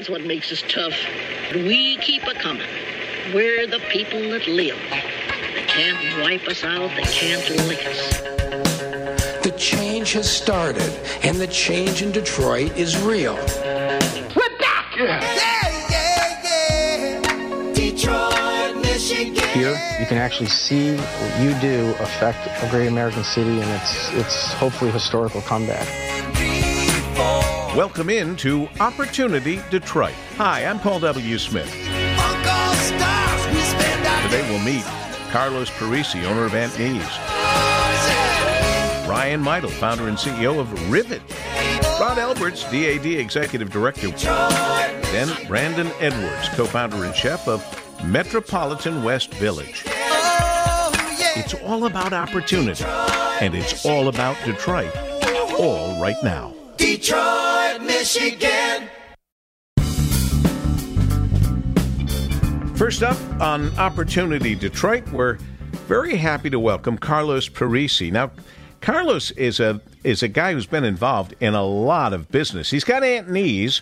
That's what makes us tough. We keep a coming. We're the people that live. They can't wipe us out. They can't lick us. The change has started, and the change in Detroit is real. We're back! Yeah, yeah, yeah. Detroit, Michigan. Here, you can actually see what you do affect a great American city, and it's it's hopefully a historical comeback. Welcome in to Opportunity Detroit. Hi, I'm Paul W. Smith. Today we'll meet Carlos Parisi, owner of Aunt Nee's. Ryan Meidel, founder and CEO of Rivet. Rod Alberts, DAD Executive Director. Then Brandon Edwards, co-founder and chef of Metropolitan West Village. It's all about opportunity, and it's all about Detroit, all right now. Detroit, Michigan. First up on Opportunity Detroit, we're very happy to welcome Carlos Parisi. Now, Carlos is a is a guy who's been involved in a lot of business. He's got Aunt Nee's,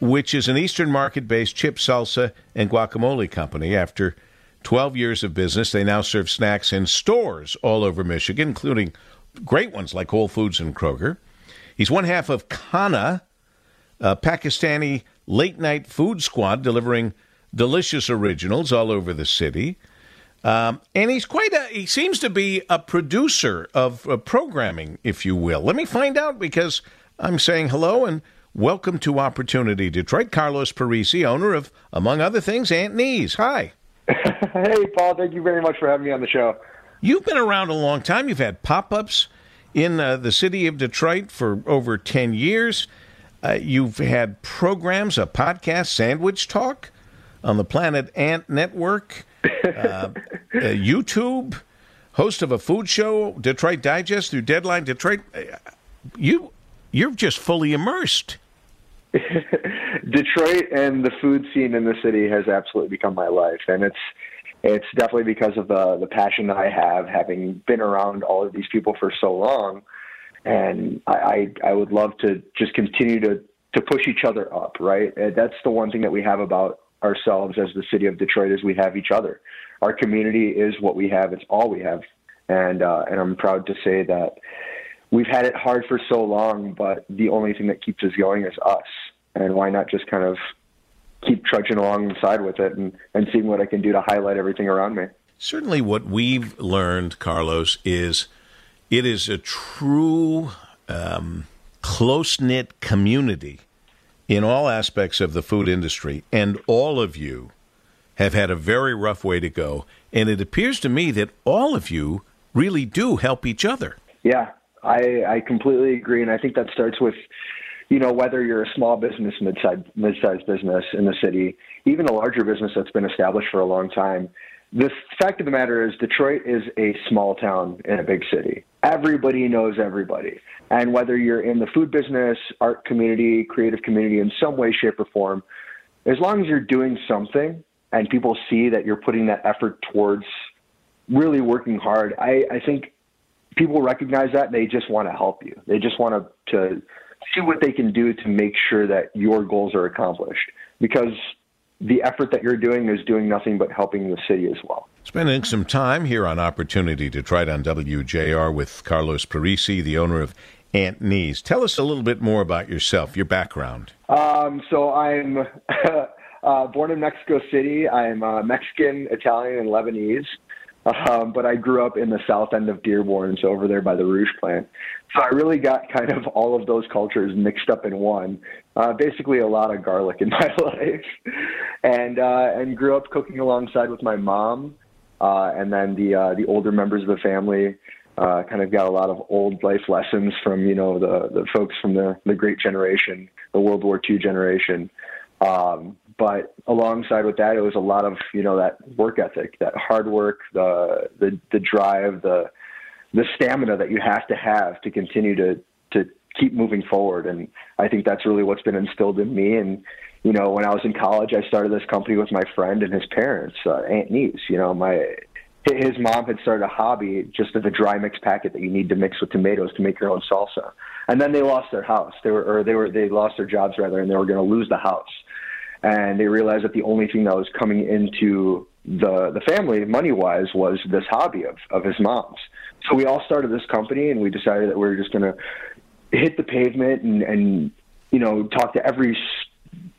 which is an Eastern market based chip salsa and guacamole company. After 12 years of business, they now serve snacks in stores all over Michigan, including great ones like Whole Foods and Kroger. He's one half of Khana, a Pakistani late night food squad delivering delicious originals all over the city. Um, and he's quite a, he seems to be a producer of uh, programming, if you will. Let me find out because I'm saying hello and welcome to Opportunity Detroit. Carlos Parisi, owner of, among other things, Aunt Nee's. Hi. hey, Paul. Thank you very much for having me on the show. You've been around a long time. You've had pop ups in uh, the city of Detroit for over 10 years. Uh, you've had programs, a podcast, Sandwich Talk, on the Planet Ant Network, uh, uh, YouTube, host of a food show, Detroit Digest through Deadline Detroit. Uh, you, you're just fully immersed. Detroit and the food scene in the city has absolutely become my life, and it's it's definitely because of the the passion that I have, having been around all of these people for so long, and I I, I would love to just continue to to push each other up. Right, that's the one thing that we have about ourselves as the city of Detroit is we have each other. Our community is what we have. It's all we have, and uh, and I'm proud to say that we've had it hard for so long, but the only thing that keeps us going is us. And why not just kind of keep trudging alongside with it and, and seeing what I can do to highlight everything around me. Certainly, what we've learned, Carlos, is it is a true um, close knit community in all aspects of the food industry, and all of you have had a very rough way to go. And it appears to me that all of you really do help each other. Yeah, I, I completely agree, and I think that starts with you know, whether you're a small business, mid-sized, mid-sized business in the city, even a larger business that's been established for a long time, the fact of the matter is Detroit is a small town in a big city. Everybody knows everybody. And whether you're in the food business, art community, creative community in some way, shape, or form, as long as you're doing something and people see that you're putting that effort towards really working hard, I, I think people recognize that and they just want to help you. They just want to, to see what they can do to make sure that your goals are accomplished because the effort that you're doing is doing nothing but helping the city as well. Spending some time here on Opportunity Detroit on WJR with Carlos Parisi, the owner of Aunt Nee's. Tell us a little bit more about yourself, your background. Um, so I'm uh, born in Mexico City. I'm uh, Mexican, Italian, and Lebanese. Um, but I grew up in the south end of Dearborn, so over there by the Rouge plant. So I really got kind of all of those cultures mixed up in one. Uh, basically, a lot of garlic in my life, and uh, and grew up cooking alongside with my mom, uh, and then the uh, the older members of the family. Uh, kind of got a lot of old life lessons from you know the the folks from the the Great Generation, the World War II generation. Um, but alongside with that, it was a lot of you know that work ethic, that hard work, the the the drive, the the stamina that you have to have to continue to to keep moving forward. And I think that's really what's been instilled in me. And you know, when I was in college, I started this company with my friend and his parents, uh, Aunt Nee's. You know, my his mom had started a hobby just of a dry mix packet that you need to mix with tomatoes to make your own salsa. And then they lost their house. They were or they were they lost their jobs rather, and they were going to lose the house. And they realized that the only thing that was coming into the the family money wise was this hobby of of his mom's. So we all started this company, and we decided that we were just going to hit the pavement and and you know talk to every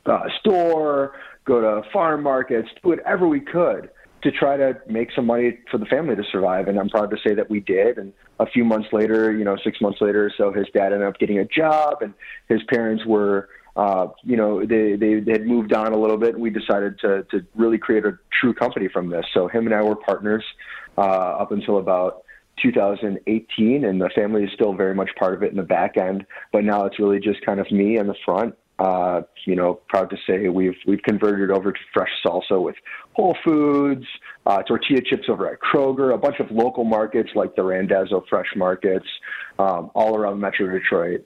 uh, store, go to farm markets, do whatever we could to try to make some money for the family to survive. And I'm proud to say that we did. And a few months later, you know, six months later so, his dad ended up getting a job, and his parents were. Uh, you know, they, they they had moved on a little bit. And we decided to to really create a true company from this. So him and I were partners uh, up until about 2018, and the family is still very much part of it in the back end. But now it's really just kind of me in the front. Uh, you know, proud to say we've we've converted over to fresh salsa with Whole Foods, uh, tortilla chips over at Kroger, a bunch of local markets like the Randazzo Fresh Markets, um, all around Metro Detroit,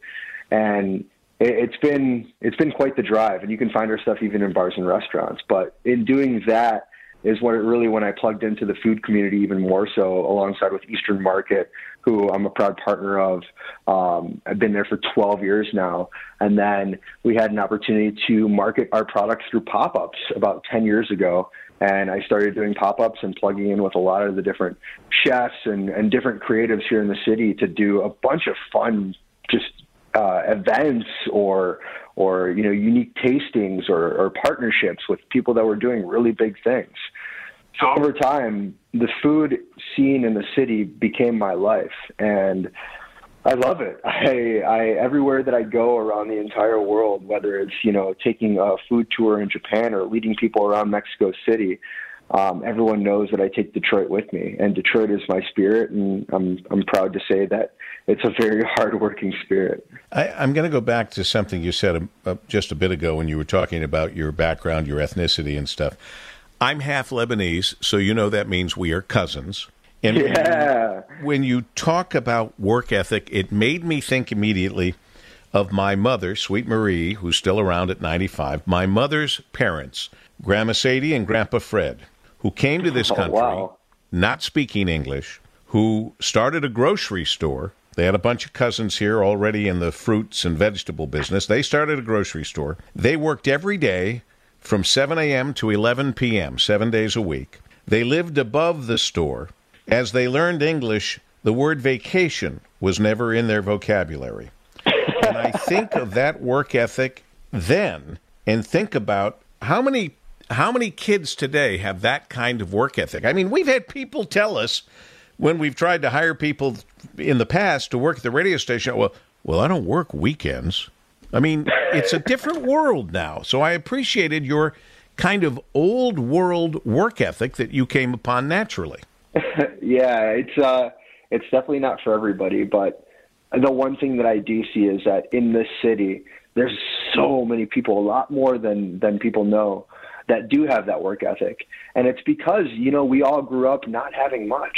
and it's been it's been quite the drive. And you can find our stuff even in bars and restaurants. But in doing that, is what it really when I plugged into the food community even more so alongside with Eastern Market, who I'm a proud partner of. Um, I've been there for 12 years now. And then we had an opportunity to market our products through pop ups about 10 years ago. And I started doing pop ups and plugging in with a lot of the different chefs and, and different creatives here in the city to do a bunch of fun, just uh, events or or you know unique tastings or, or partnerships with people that were doing really big things. So over time, the food scene in the city became my life, and I love it. I, I everywhere that I go around the entire world, whether it's you know taking a food tour in Japan or leading people around Mexico City, um, everyone knows that I take Detroit with me, and Detroit is my spirit, and I'm I'm proud to say that it's a very hardworking spirit. I, am going to go back to something you said a, a, just a bit ago when you were talking about your background, your ethnicity, and stuff. I'm half Lebanese, so you know that means we are cousins. And yeah. When you, when you talk about work ethic, it made me think immediately of my mother, Sweet Marie, who's still around at 95. My mother's parents, Grandma Sadie and Grandpa Fred who came to this oh, country wow. not speaking English, who started a grocery store. They had a bunch of cousins here already in the fruits and vegetable business. They started a grocery store. They worked every day from 7 a.m. to 11 p.m., seven days a week. They lived above the store. As they learned English, the word vacation was never in their vocabulary. and I think of that work ethic then and think about how many how many kids today have that kind of work ethic? I mean, we've had people tell us when we've tried to hire people in the past to work at the radio station, well, well, I don't work weekends. I mean, it's a different world now. So I appreciated your kind of old world work ethic that you came upon naturally. yeah, it's uh it's definitely not for everybody, but the one thing that I do see is that in this city, there's so many people, a lot more than than people know, that do have that work ethic. And it's because, you know, we all grew up not having much.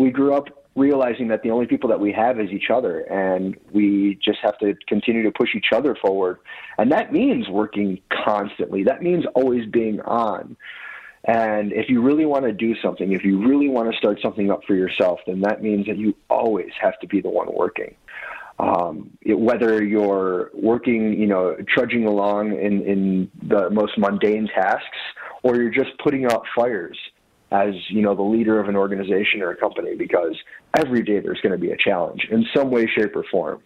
We grew up realizing that the only people that we have is each other and we just have to continue to push each other forward. And that means working constantly. That means always being on. And if you really want to do something, if you really want to start something up for yourself, then that means that you always have to be the one working um, it, whether you're working, you know, trudging along in, in the most mundane tasks, or you're just putting out fires as you know the leader of an organization or a company, because every day there's going to be a challenge in some way, shape, or form.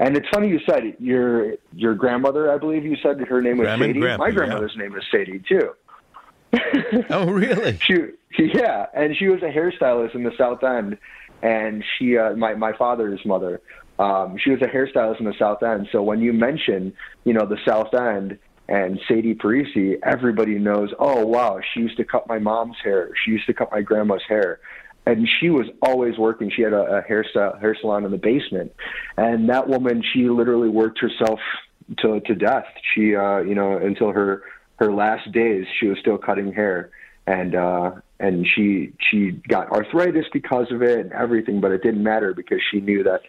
And it's funny you said it. your your grandmother, I believe you said her name was Grandma Sadie. Grandpa, My grandmother's yeah. name was Sadie too. oh, really? she, yeah, and she was a hairstylist in the South End, and she, uh, my my father's mother, um, she was a hairstylist in the South End. So when you mention, you know, the South End and Sadie Parisi, everybody knows, oh, wow, she used to cut my mom's hair. She used to cut my grandma's hair. And she was always working. She had a, a hair, hair salon in the basement. And that woman, she literally worked herself to, to death. She, uh, you know, until her, her last days, she was still cutting hair. And, uh, and she she got arthritis because of it and everything but it didn't matter because she knew that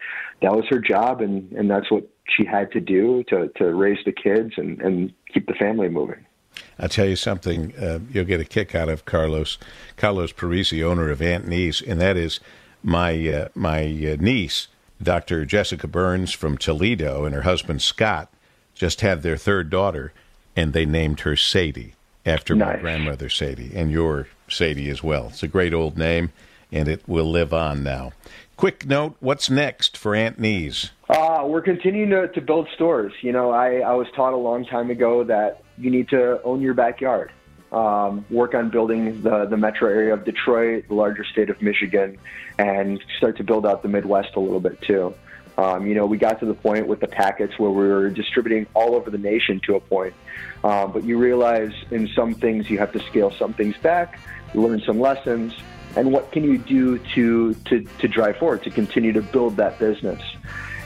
that was her job and and that's what she had to do to to raise the kids and and keep the family moving I'll tell you something uh, you'll get a kick out of Carlos Carlos Parisi owner of Aunt Nee's and that is my uh, my uh, niece Dr. Jessica Burns from Toledo and her husband Scott just had their third daughter and they named her Sadie after Nice. my grandmother Sadie, and your Sadie as well. It's a great old name, and it will live on now. Quick note: What's next for Aunt Nee's? Uh, we're continuing to, to build stores. You know, I, I was taught a long time ago that you need to own your backyard. Um, work on building the, the metro area of Detroit, the larger state of Michigan, and start to build out the Midwest a little bit too. Um, you know, we got to the point with the packets where we were distributing all over the nation to a point. Um, but you realize in some things you have to scale some things back, learn some lessons, and what can you do to, to, to drive forward, to continue to build that business.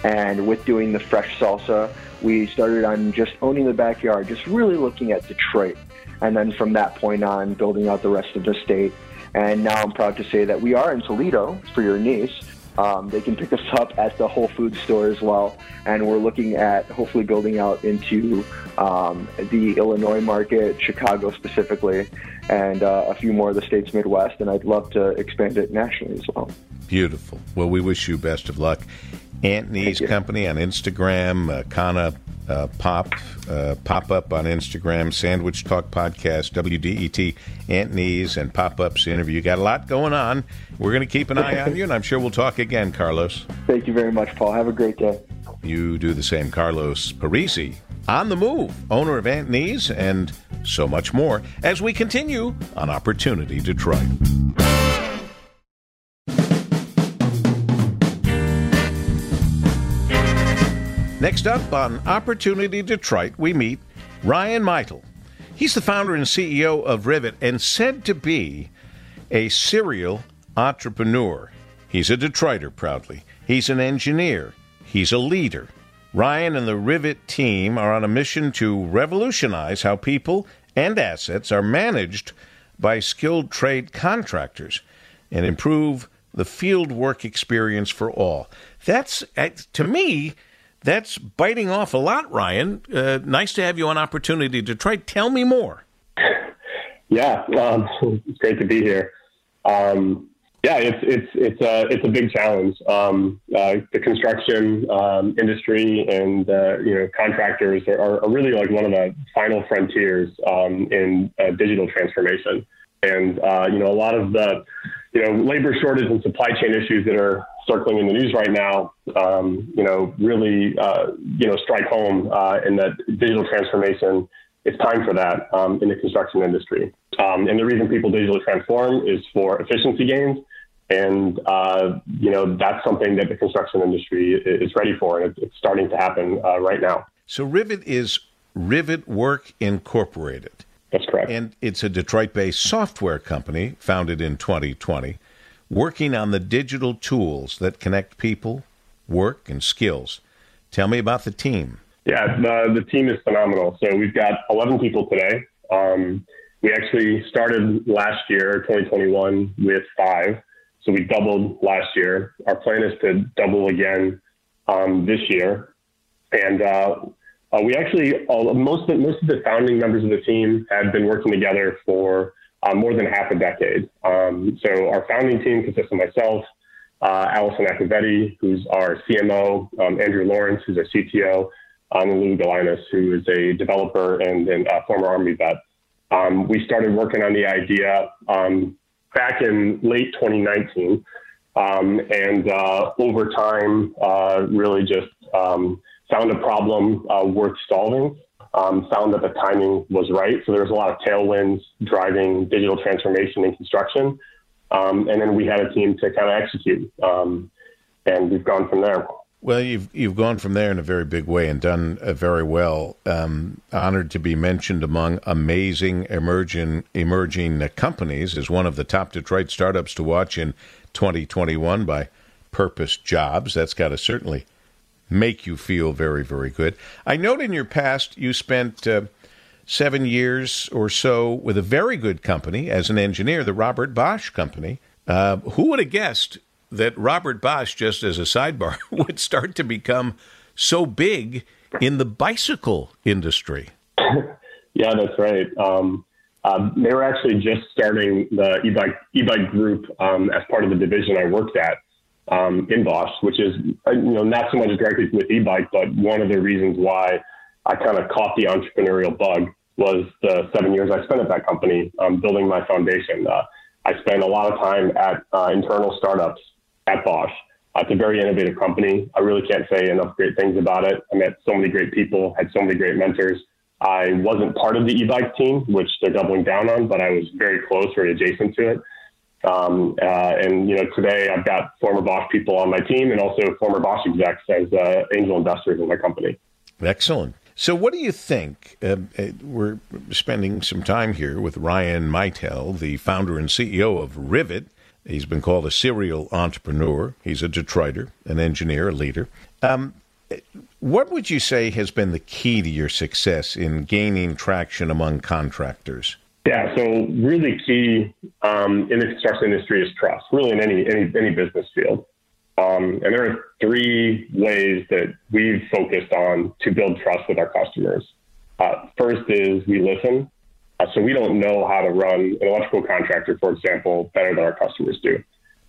And with doing the fresh salsa, we started on just owning the backyard, just really looking at Detroit. And then from that point on, building out the rest of the state. And now I'm proud to say that we are in Toledo for your niece. Um, they can pick us up at the Whole Foods store as well. And we're looking at hopefully building out into um, the Illinois market, Chicago specifically, and uh, a few more of the states Midwest. And I'd love to expand it nationally as well. Beautiful. Well, we wish you best of luck. You. Company on Instagram, uh, Kana uh, Pop, uh, Pop Up on Instagram, Sandwich Talk Podcast, WDET, Knees, and Pop Up's interview. You got a lot going on. We're going to keep an eye on you, and I'm sure we'll talk again, Carlos. Thank you very much, Paul. Have a great day. You do the same. Carlos Parisi on the move, owner of Nee's, and so much more as we continue on Opportunity Detroit. Next up on Opportunity Detroit, we meet Ryan Meitel. He's the founder and CEO of Rivet and said to be a serial entrepreneur. He's a Detroiter, proudly. He's an engineer. He's a leader. Ryan and the Rivet team are on a mission to revolutionize how people and assets are managed by skilled trade contractors and improve the field work experience for all. That's, uh, to me, that's biting off a lot, Ryan. Uh, nice to have you on Opportunity Detroit. Tell me more. Yeah, um, it's great to be here. Um, yeah, it's it's it's a it's a big challenge. Um, uh, the construction um, industry and uh, you know contractors are, are really like one of the final frontiers um, in uh, digital transformation. And uh, you know a lot of the you know labor shortage and supply chain issues that are circling in the news right now, um, you know, really, uh, you know, strike home uh, in that digital transformation. It's time for that um, in the construction industry. Um, and the reason people digitally transform is for efficiency gains. And, uh, you know, that's something that the construction industry is ready for. And it's starting to happen uh, right now. So, Rivet is Rivet Work Incorporated. That's correct. And it's a Detroit based software company founded in 2020 working on the digital tools that connect people, work, and skills. Tell me about the team. Yeah, the, the team is phenomenal. So we've got 11 people today. Um, we actually started last year, 2021, with five. So we doubled last year. Our plan is to double again um, this year. And uh, uh, we actually, all, most, of, most of the founding members of the team had been working together for uh, more than half a decade. Um, so our founding team consists of myself, uh, Allison Acavetti, who's our CMO, um, Andrew Lawrence, who's our CTO, um, and Lou Galinas, who is a developer and, and a former Army vet. Um, we started working on the idea um, back in late 2019, um, and uh, over time, uh, really just found a problem uh, worth solving um, found that the timing was right. So there was a lot of tailwinds driving digital transformation in construction. Um, and then we had a team to kind of execute. Um, and we've gone from there. Well, you've you've gone from there in a very big way and done uh, very well. Um, honored to be mentioned among amazing emerging emerging companies as one of the top Detroit startups to watch in 2021 by Purpose Jobs. That's got to certainly make you feel very, very good. I note in your past you spent uh, seven years or so with a very good company as an engineer, the Robert Bosch Company. Uh, who would have guessed that Robert Bosch, just as a sidebar, would start to become so big in the bicycle industry? yeah, that's right. Um, um, they were actually just starting the e-bike, e-bike group um, as part of the division I worked at um, in Bosch, which is uh, you know not so much directly with e-bike, but one of the reasons why I kind of caught the entrepreneurial bug was the seven years I spent at that company um, building my foundation. Uh, I spent a lot of time at uh, internal startups at Bosch. Uh, it's a very innovative company. I really can't say enough great things about it. I met so many great people, had so many great mentors. I wasn't part of the e-bike team, which they're doubling down on, but I was very close, very adjacent to it. Um, uh, and you know, today I've got former Bosch people on my team, and also former Bosch execs as uh, angel investors in my company. Excellent. So, what do you think? Uh, uh, we're spending some time here with Ryan Meitel, the founder and CEO of Rivet. He's been called a serial entrepreneur. He's a Detroiter, an engineer, a leader. Um, what would you say has been the key to your success in gaining traction among contractors? Yeah, so really key um, in the construction industry is trust. Really, in any any any business field. Um, and there are three ways that we've focused on to build trust with our customers. Uh, first is we listen. Uh, so we don't know how to run an electrical contractor, for example, better than our customers do.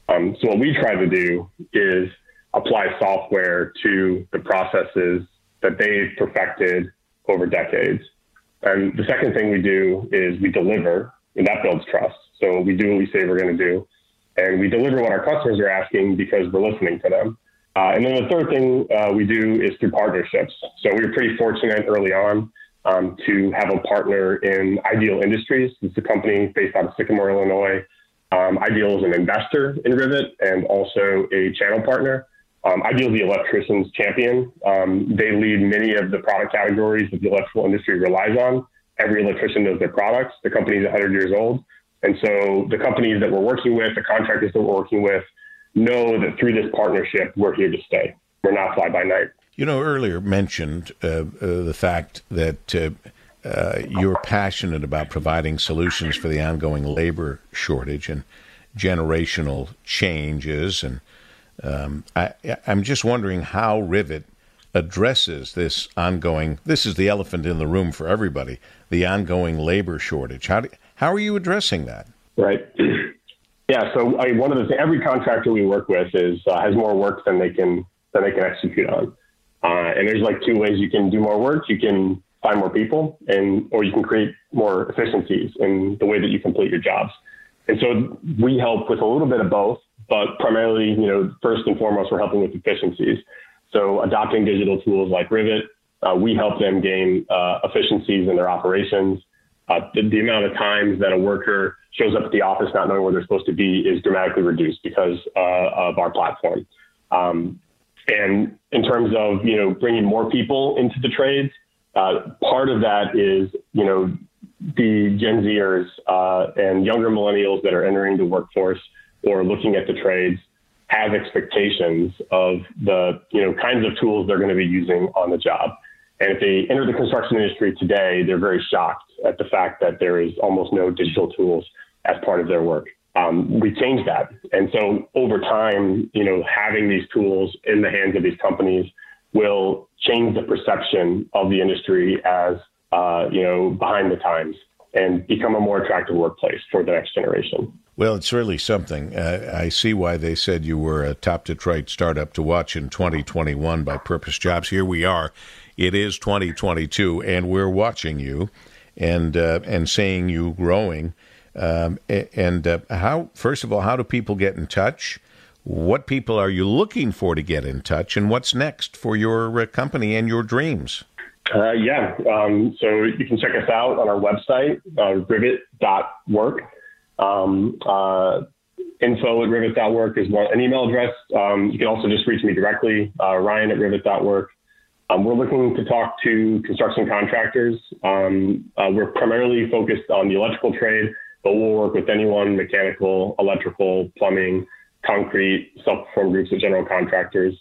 Um, so what we try to do is apply software to the processes that they've perfected over decades. And the second thing we do is we deliver, and that builds trust. So we do what we say we're going to do and we deliver what our customers are asking because we're listening to them. Uh, and then the third thing uh, we do is through partnerships. So we were pretty fortunate early on um, to have a partner in Ideal Industries. It's a company based out of Sycamore, Illinois. Um, Ideal is an investor in Rivet and also a channel partner. Um, Ideal is the electrician's champion. Um, they lead many of the product categories that the electrical industry relies on. Every electrician knows their products. The company is 100 years old. And so the companies that we're working with, the contractors that we're working with, know that through this partnership, we're here to stay. We're not fly by night. You know, earlier mentioned uh, uh, the fact that uh, uh, you're passionate about providing solutions for the ongoing labor shortage and generational changes. And um, I, I'm just wondering how Rivet addresses this ongoing, this is the elephant in the room for everybody, the ongoing labor shortage. How do, how are you addressing that? Right. Yeah. So I, one of the every contractor we work with is uh, has more work than they can than they can execute on. Uh, and there's like two ways you can do more work. You can find more people, and or you can create more efficiencies in the way that you complete your jobs. And so we help with a little bit of both, but primarily, you know, first and foremost, we're helping with efficiencies. So adopting digital tools like Rivet, uh, we help them gain uh, efficiencies in their operations. Uh, the, the, amount of times that a worker shows up at the office not knowing where they're supposed to be is dramatically reduced because uh, of our platform. Um, and in terms of you know bringing more people into the trades, uh, part of that is you know the Gen Zers uh, and younger millennials that are entering the workforce or looking at the trades have expectations of the you know kinds of tools they're going to be using on the job. And if they enter the construction industry today, they're very shocked at the fact that there is almost no digital tools as part of their work. Um, we changed that. And so over time, you know, having these tools in the hands of these companies will change the perception of the industry as, uh, you know, behind the times and become a more attractive workplace for the next generation. Well, it's really something. Uh, I see why they said you were a top Detroit startup to watch in 2021 by Purpose Jobs. Here we are. It is 2022, and we're watching you and uh, and seeing you growing. Um, and uh, how, first of all, how do people get in touch? What people are you looking for to get in touch, and what's next for your uh, company and your dreams? Uh, yeah, um, so you can check us out on our website, uh, rivet.work. Um, uh, info at rivet.work is one, an email address. Um, you can also just reach me directly, uh, ryan at rivet.work. Um, we're looking to talk to construction contractors. Um, uh, we're primarily focused on the electrical trade, but we'll work with anyone mechanical, electrical, plumbing, concrete, self performed groups of general contractors.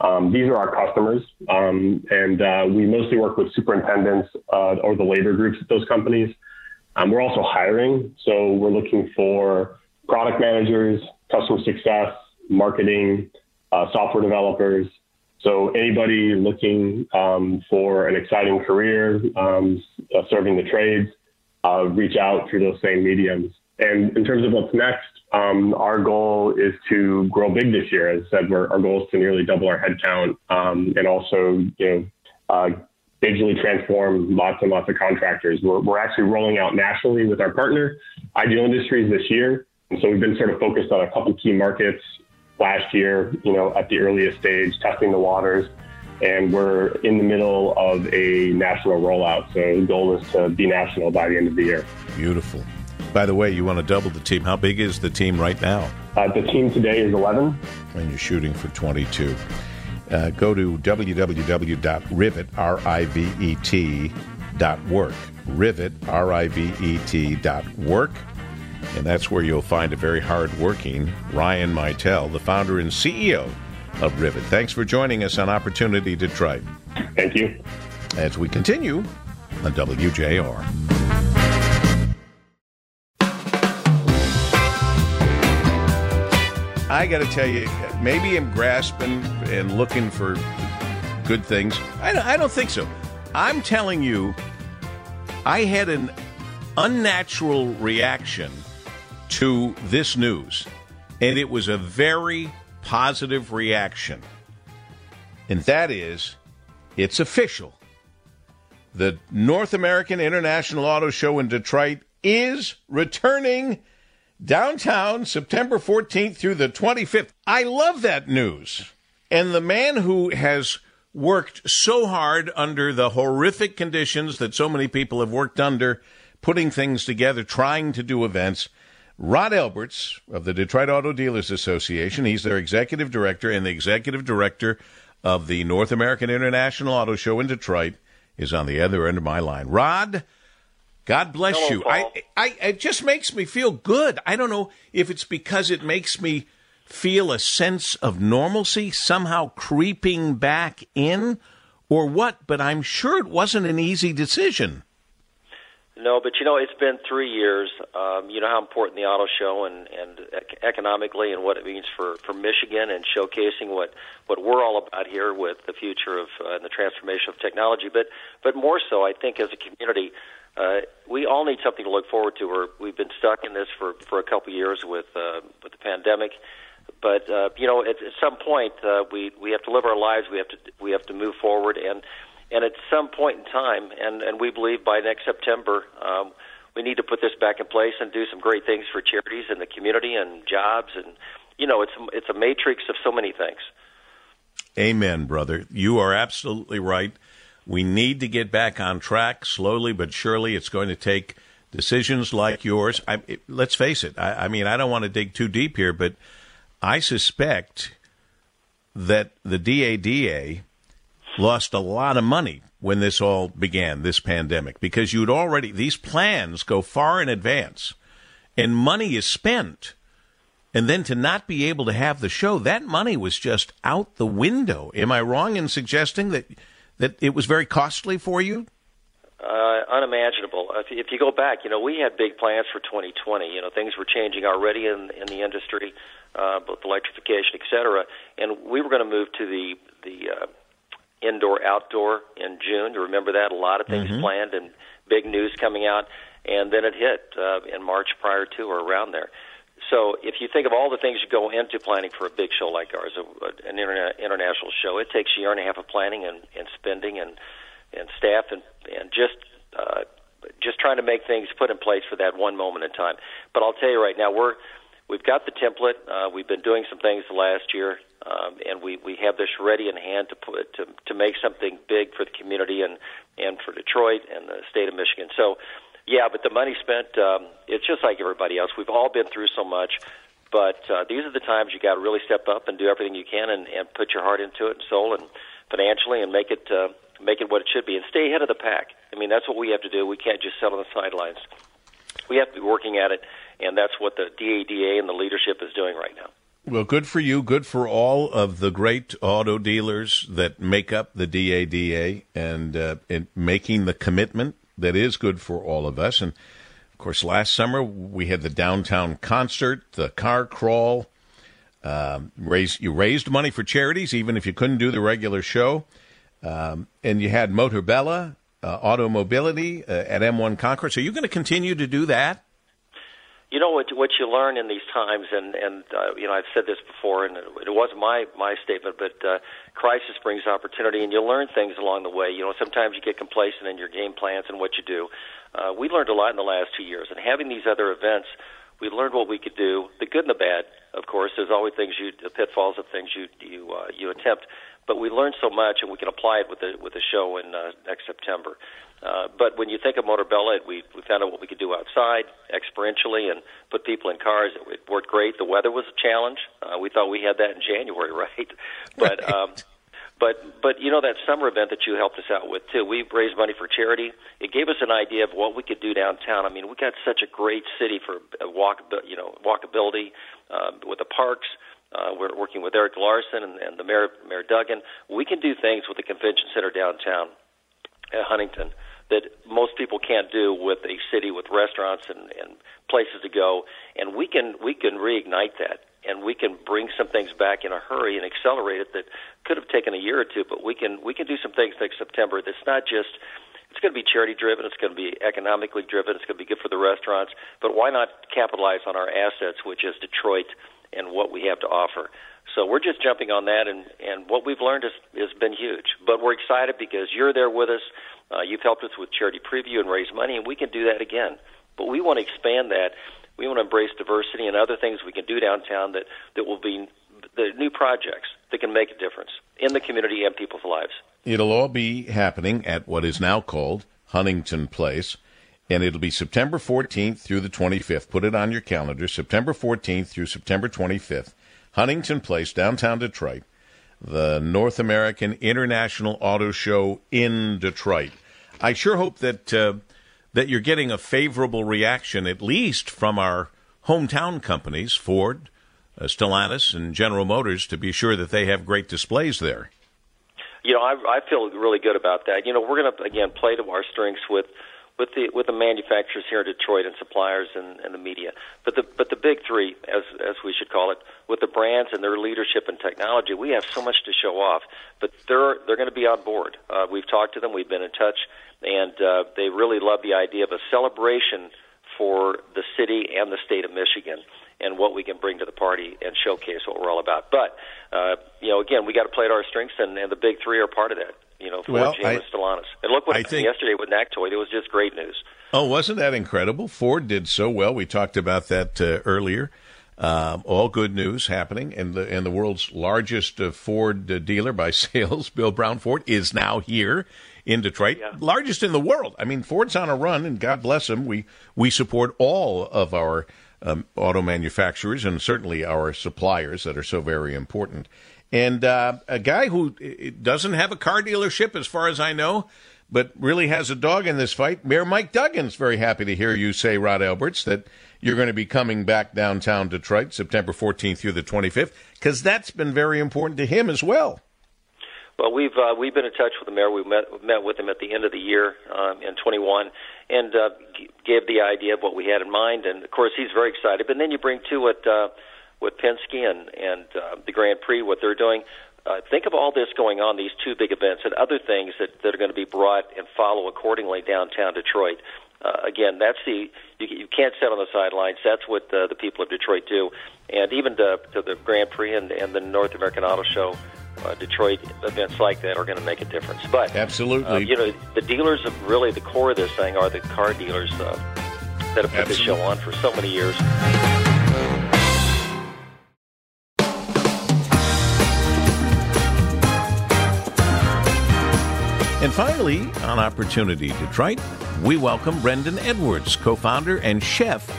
Um, these are our customers, um, and uh, we mostly work with superintendents uh, or the labor groups at those companies. Um, we're also hiring, so we're looking for product managers, customer success, marketing, uh, software developers. So anybody looking um, for an exciting career um, serving the trades, uh, reach out through those same mediums. And in terms of what's next, um, our goal is to grow big this year. As I said, our goal is to nearly double our headcount um, and also, you know, uh, digitally transform lots and lots of contractors. We're, we're actually rolling out nationally with our partner, Ideal Industries, this year. And so we've been sort of focused on a couple key markets last year, you know, at the earliest stage, testing the waters. And we're in the middle of a national rollout. So the goal is to be national by the end of the year. Beautiful. By the way, you want to double the team. How big is the team right now? Uh, the team today is 11. And you're shooting for 22. Uh, go to www.rivet, R-I-V-E-T. Rivet, dot work. And that's where you'll find a very hard-working Ryan Meitel, the founder and CEO of Rivet. Thanks for joining us on Opportunity Detroit. Thank you. As we continue on WJR. I got to tell you, maybe I'm grasping and looking for good things. I don't, I don't think so. I'm telling you, I had an unnatural reaction to this news, and it was a very positive reaction. And that is, it's official. The North American International Auto Show in Detroit is returning downtown September 14th through the 25th. I love that news. And the man who has worked so hard under the horrific conditions that so many people have worked under, putting things together, trying to do events, Rod Alberts of the Detroit Auto Dealers Association. He's their executive director and the executive director of the North American International Auto Show in Detroit is on the other end of my line. Rod, God bless Hello, you. I, I, it just makes me feel good. I don't know if it's because it makes me feel a sense of normalcy somehow creeping back in or what, but I'm sure it wasn't an easy decision. No, but you know, it's been three years. Um, you know how important the auto show and, and ec- economically and what it means for, for Michigan and showcasing what, what we're all about here with the future of uh, and the transformation of technology. But, but more so, I think as a community, uh, we all need something to look forward to. We're, we've been stuck in this for, for a couple of years with, uh, with the pandemic. But uh, you know, at, at some point, uh, we we have to live our lives. We have to we have to move forward, and and at some point in time, and, and we believe by next September, um, we need to put this back in place and do some great things for charities and the community and jobs. And, you know, it's, it's a matrix of so many things. Amen, brother. You are absolutely right. We need to get back on track slowly but surely. It's going to take decisions like yours. I, it, let's face it. I, I mean, I don't want to dig too deep here, but I suspect that the DADA lost a lot of money when this all began, this pandemic, because you'd already, these plans go far in advance and money is spent. And then to not be able to have the show, that money was just out the window. Am I wrong in suggesting that that it was very costly for you? Uh, unimaginable. If, if you go back, you know, we had big plans for 2020. You know, things were changing already in in the industry, uh, both electrification, et cetera, and we were going to move to the the uh, indoor outdoor in June. You remember that? A lot of things Mhm. planned and big news coming out, and then it hit uh, in March prior to or around there. So if you think of all the things you go into planning for a big show like ours, a, an interna- international show, it takes a year and a half of planning and, and spending and and staff and and just uh, just trying to make things put in place for that one moment in time. But I'll tell you right now, we're we've got the template. Uh, we've been doing some things the last year, um, and we we have this ready in hand to put to to make something big for the community and and for Detroit and the state of Michigan. So. Yeah, but the money spent, um, it's just like everybody else. We've all been through so much, but uh, these are the times you got to really step up and do everything you can and, and put your heart into it and soul and financially and make it uh, make it what it should be and stay ahead of the pack. I mean, that's what we have to do. We can't just sit on the sidelines. We have to be working at it, and that's what the DADA and the leadership is doing right now. Well, good for you. Good for all of the great auto dealers that make up the DADA and uh, in making the commitment that is good for all of us. And of course, last summer we had the downtown concert, the car crawl. Um, raised, you raised money for charities, even if you couldn't do the regular show. Um, and you had Motorbella, uh, Auto Mobility uh, at M1 Concourse. Are you going to continue to do that? You know what what you learn in these times, and and uh, you know I've said this before, and it wasn't my my statement, but uh, crisis brings opportunity, and you learn things along the way. You know, sometimes you get complacent in your game plans and what you do. Uh, we learned a lot in the last two years, and having these other events, we learned what we could do, the good and the bad. Of course, there's always things you, the pitfalls of things you you uh, you attempt, but we learned so much, and we can apply it with the with the show in uh, next September. Uh, but when you think of Motorbella, we, we found out what we could do outside experientially and put people in cars. It, it worked great. The weather was a challenge. Uh, we thought we had that in January, right? But um, but but you know that summer event that you helped us out with too. We raised money for charity. It gave us an idea of what we could do downtown. I mean, we got such a great city for walk you know walkability uh, with the parks. Uh, we're working with Eric Larson and, and the mayor, Mayor Duggan. We can do things with the convention center downtown at Huntington that most people can't do with a city with restaurants and, and places to go. And we can we can reignite that, and we can bring some things back in a hurry and accelerate it that could have taken a year or two. But we can we can do some things next September. That's not just it's going to be charity driven. It's going to be economically driven. It's going to be good for the restaurants. But why not capitalize on our assets, which is Detroit and what we have to offer? So we're just jumping on that, and and what we've learned has has been huge. But we're excited because you're there with us. Uh, you've helped us with charity preview and raise money, and we can do that again. But we want to expand that. We want to embrace diversity and other things we can do downtown that, that will be the new projects that can make a difference in the community and people's lives. It'll all be happening at what is now called Huntington Place, and it'll be September 14th through the 25th. Put it on your calendar, September 14th through September 25th. Huntington Place, downtown Detroit the North American International Auto Show in Detroit. I sure hope that uh, that you're getting a favorable reaction, at least from our hometown companies, Ford, uh, Stellantis, and General Motors, to be sure that they have great displays there. You know, I, I feel really good about that. You know, we're going to again play to our strengths with with the with the manufacturers here in Detroit and suppliers and, and the media. But the but the big three, as as we should call it, with the brands and their leadership and technology, we have so much to show off. But they're they're going to be on board. Uh, we've talked to them. We've been in touch, and uh, they really love the idea of a celebration for the city and the state of Michigan and what we can bring to the party and showcase what we're all about. But uh, you know, again, we got to play to our strengths, and, and the big three are part of that. You know, Ford, well, GM, and Stellantis. And look what I happened think, yesterday with NACTOY. It was just great news. Oh, wasn't that incredible? Ford did so well. We talked about that uh, earlier. Um, all good news happening, and the and the world's largest uh, Ford uh, dealer by sales, Bill Brown Ford, is now here in Detroit, yeah. largest in the world. I mean, Ford's on a run, and God bless him. We we support all of our um, auto manufacturers and certainly our suppliers that are so very important. And uh, a guy who doesn't have a car dealership, as far as I know, but really has a dog in this fight. Mayor Mike Duggan's very happy to hear you say, Rod Alberts, that you're going to be coming back downtown Detroit September 14th through the 25th, because that's been very important to him as well. Well, we've uh, we've been in touch with the mayor. We met met with him at the end of the year um, in 21, and uh, g- gave the idea of what we had in mind. And of course, he's very excited. But then you bring to it. uh, what Penske and and uh, the Grand Prix, what they're doing. Uh, think of all this going on, these two big events, and other things that, that are going to be brought and follow accordingly downtown Detroit. Uh, again, that's the you, you can't sit on the sidelines. That's what uh, the people of Detroit do, and even to, to the Grand Prix and, and the North American Auto Show uh, Detroit events like that are going to make a difference. But absolutely, uh, you know, the dealers are really the core of this thing are the car dealers uh, that have put absolutely. this show on for so many years. And finally, on Opportunity Detroit, we welcome Brendan Edwards, co founder and chef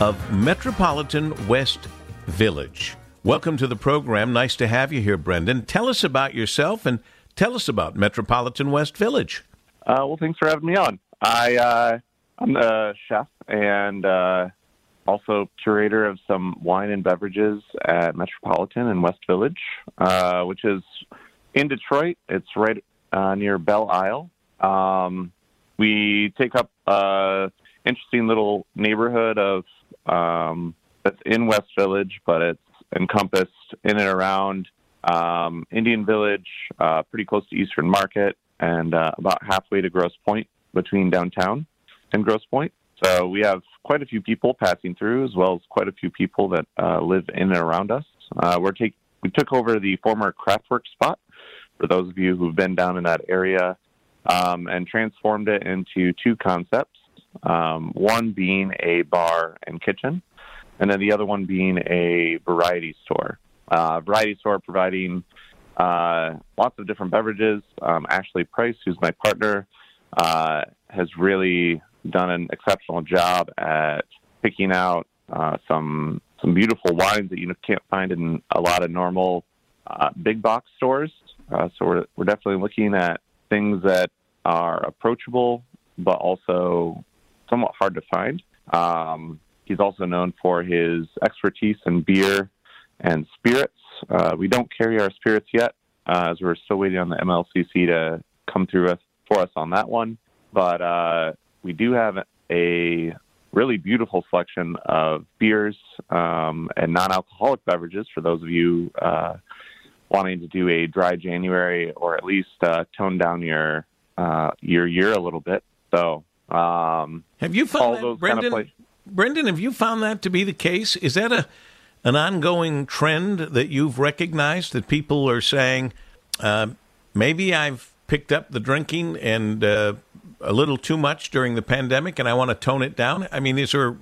of Metropolitan West Village. Welcome to the program. Nice to have you here, Brendan. Tell us about yourself and tell us about Metropolitan West Village. Uh, well, thanks for having me on. I uh, I'm a chef and uh, also curator of some wine and beverages at Metropolitan in West Village, uh, which is in Detroit. It's right uh, near Belle Isle. Um, we take up a interesting little neighborhood of um, that's in West Village, but it's encompassed in and around um, Indian Village, uh, pretty close to Eastern Market, and uh, about halfway to Grosse Pointe between downtown and Grosse Pointe. So we have quite a few people passing through, as well as quite a few people that uh, live in and around us. Uh, we're take, we took over the former Craftwork spot for those of you who've been down in that area um, and transformed it into two concepts. Um, one being a bar and kitchen, and then the other one being a variety store. Uh, variety store providing uh, lots of different beverages. Um, Ashley Price, who's my partner, uh, has really done an exceptional job at picking out uh, some some beautiful wines that you can't find in a lot of normal uh, big box stores. Uh, so we're we're definitely looking at things that are approachable, but also somewhat hard to find. Um, he's also known for his expertise in beer and spirits. Uh, we don't carry our spirits yet, uh, as we're still waiting on the MLCC to come through us, for us on that one. But uh, we do have a really beautiful selection of beers um, and non-alcoholic beverages for those of you uh, wanting to do a dry January or at least uh, tone down your uh, your year a little bit. So, um, have you found that, Brendan? Kind of Brendan, have you found that to be the case? Is that a an ongoing trend that you've recognized that people are saying, uh, maybe I've picked up the drinking and uh, a little too much during the pandemic, and I want to tone it down? I mean, is there?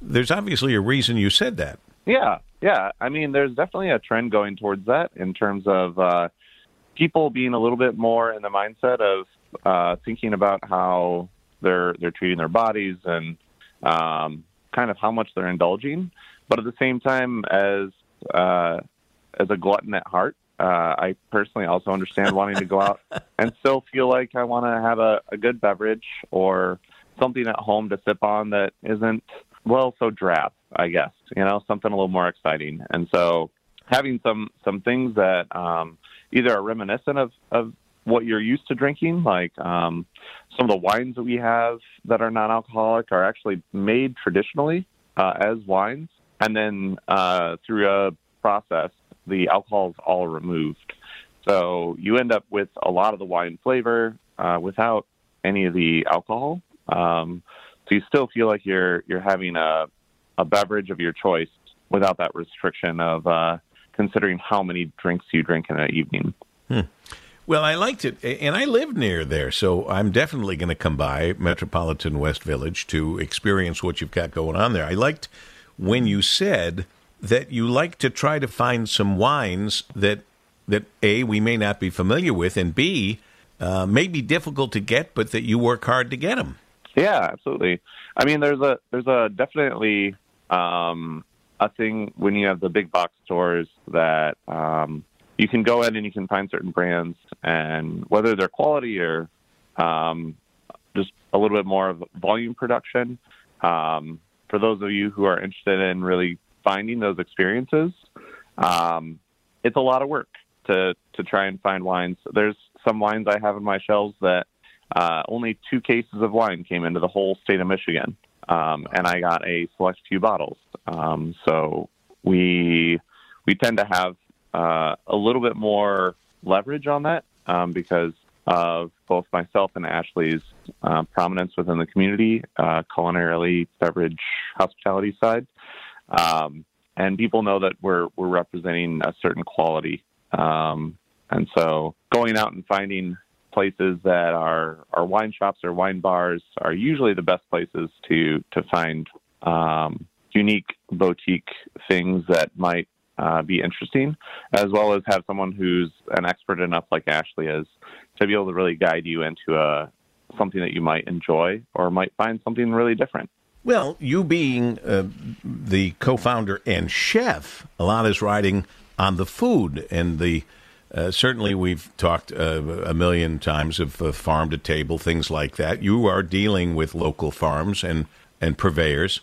There's obviously a reason you said that. Yeah, yeah. I mean, there's definitely a trend going towards that in terms of uh, people being a little bit more in the mindset of uh, thinking about how they're they're treating their bodies and um, kind of how much they're indulging, but at the same time, as uh, as a glutton at heart, uh, I personally also understand wanting to go out and still feel like I want to have a, a good beverage or something at home to sip on that isn't well so drab. I guess you know something a little more exciting, and so having some some things that um, either are reminiscent of of what you're used to drinking, like um, some of the wines that we have that are non-alcoholic are actually made traditionally uh, as wines, and then uh, through a process, the alcohol is all removed. So you end up with a lot of the wine flavor uh, without any of the alcohol. Um, so you still feel like you're you're having a a beverage of your choice without that restriction of uh, considering how many drinks you drink in an evening. Hmm. Well, I liked it, and I live near there, so I'm definitely going to come by Metropolitan West Village to experience what you've got going on there. I liked when you said that you like to try to find some wines that that a we may not be familiar with, and b uh, may be difficult to get, but that you work hard to get them. Yeah, absolutely. I mean, there's a there's a definitely um, a thing when you have the big box stores that um, you can go in and you can find certain brands, and whether they're quality or um, just a little bit more of volume production. Um, for those of you who are interested in really finding those experiences, um, it's a lot of work to to try and find wines. There's some wines I have in my shelves that uh, only two cases of wine came into the whole state of Michigan, um, and I got a select few bottles. Um, so we we tend to have uh, a little bit more leverage on that um, because of both myself and Ashley's uh, prominence within the community, uh, culinarily, beverage, hospitality side. Um, and people know that we're we're representing a certain quality. Um, and so going out and finding places that are, are wine shops or wine bars are usually the best places to to find um, unique boutique things that might uh, be interesting, as well as have someone who's an expert enough, like Ashley is, to be able to really guide you into a uh, something that you might enjoy or might find something really different. Well, you being uh, the co-founder and chef, a lot is riding on the food and the uh, certainly, we've talked uh, a million times of uh, farm to table, things like that. You are dealing with local farms and, and purveyors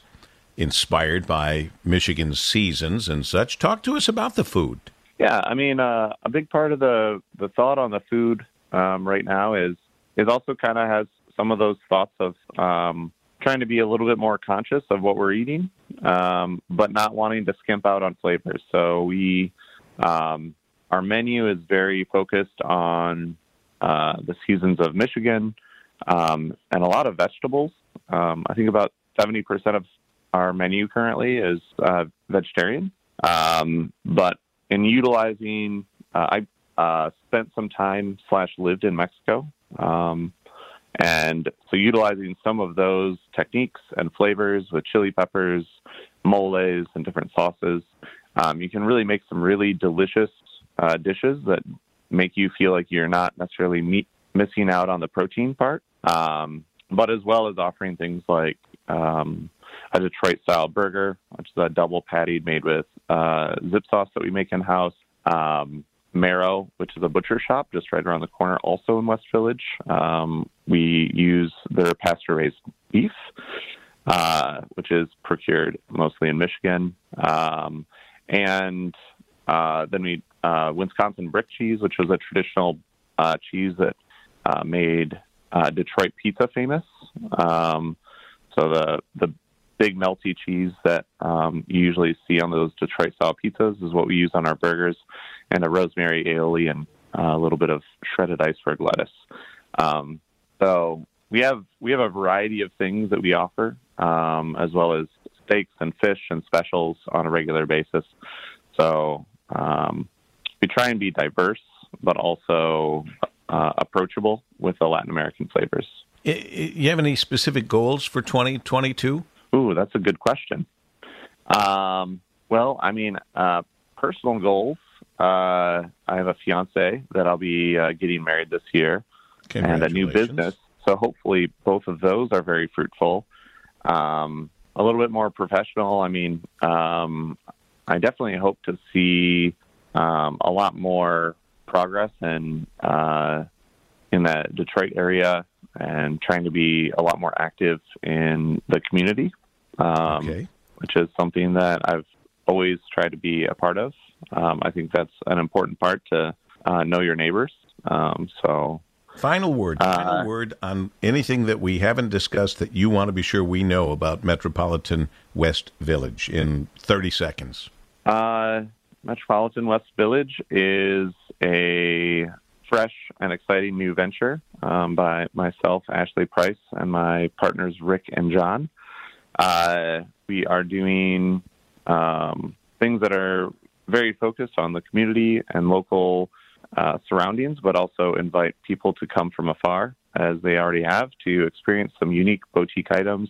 inspired by Michigan's seasons and such. Talk to us about the food. Yeah, I mean, uh, a big part of the, the thought on the food um, right now is is also kind of has some of those thoughts of um, trying to be a little bit more conscious of what we're eating, um, but not wanting to skimp out on flavors. So we um, our menu is very focused on uh, the seasons of Michigan um, and a lot of vegetables. Um, I think about seventy percent of our menu currently is uh, vegetarian. Um, but in utilizing, uh, I uh, spent some time slash lived in Mexico, um, and so utilizing some of those techniques and flavors with chili peppers, moles, and different sauces, um, you can really make some really delicious uh, dishes that make you feel like you're not necessarily meat, missing out on the protein part, um, but as well as offering things like um, a Detroit style burger, which is a double patty made with uh, zip sauce that we make in house. Um, Marrow, which is a butcher shop just right around the corner, also in West Village. Um, we use their pasture raised beef, uh, which is procured mostly in Michigan. Um, and uh, then we uh, Wisconsin brick cheese, which was a traditional uh, cheese that uh, made uh, Detroit pizza famous. Um, so the the big melty cheese that um, you usually see on those Detroit style pizzas is what we use on our burgers, and a rosemary aioli and uh, a little bit of shredded iceberg lettuce. Um, so we have we have a variety of things that we offer, um, as well as steaks and fish and specials on a regular basis. So um, we try and be diverse, but also uh, approachable with the Latin American flavors. You have any specific goals for 2022? Ooh, that's a good question. Um, well, I mean, uh, personal goals. Uh, I have a fiance that I'll be uh, getting married this year, and a new business. So hopefully, both of those are very fruitful. Um, a little bit more professional. I mean, um, I definitely hope to see um, a lot more progress in uh, in that Detroit area and trying to be a lot more active in the community, um, okay. which is something that I've always tried to be a part of. Um, I think that's an important part to uh, know your neighbors. Um, so, final word, final Uh, word on anything that we haven't discussed that you want to be sure we know about Metropolitan West Village in 30 seconds. Uh, Metropolitan West Village is a fresh and exciting new venture um, by myself, Ashley Price, and my partners Rick and John. Uh, we are doing um, things that are very focused on the community and local uh, surroundings, but also invite people to come from afar, as they already have, to experience some unique boutique items,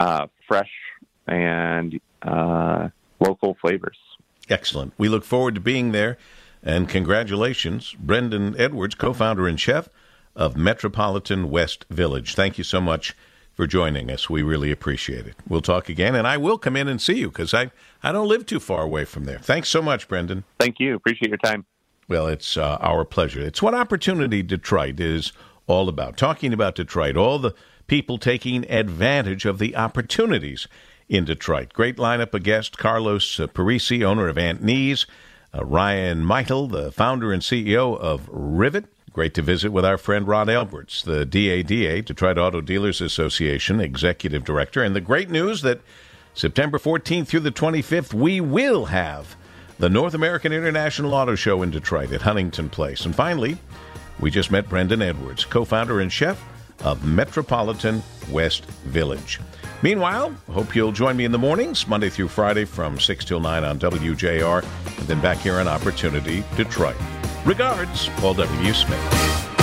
uh, fresh and uh, local flavors. Excellent. We look forward to being there. And congratulations, Brendan Edwards, co founder and chef of Metropolitan West Village. Thank you so much for joining us. We really appreciate it. We'll talk again, and I will come in and see you because I, I don't live too far away from there. Thanks so much, Brendan. Thank you. Appreciate your time. Well, it's uh, our pleasure. It's what Opportunity Detroit is all about. Talking about Detroit, all the people taking advantage of the opportunities in Detroit. Great lineup of guests Carlos Parisi, owner of Aunt Nee's, uh, Ryan Meitel, the founder and CEO of Rivet. Great to visit with our friend Rod Alberts, the DADA, Detroit Auto Dealers Association Executive Director. And the great news that September 14th through the 25th, we will have the North American International Auto Show in Detroit at Huntington Place. And finally, we just met Brendan Edwards, co founder and chef of Metropolitan West Village. Meanwhile, hope you'll join me in the mornings, Monday through Friday from 6 till 9 on WJR, and then back here on Opportunity Detroit. Regards, Paul W. Smith.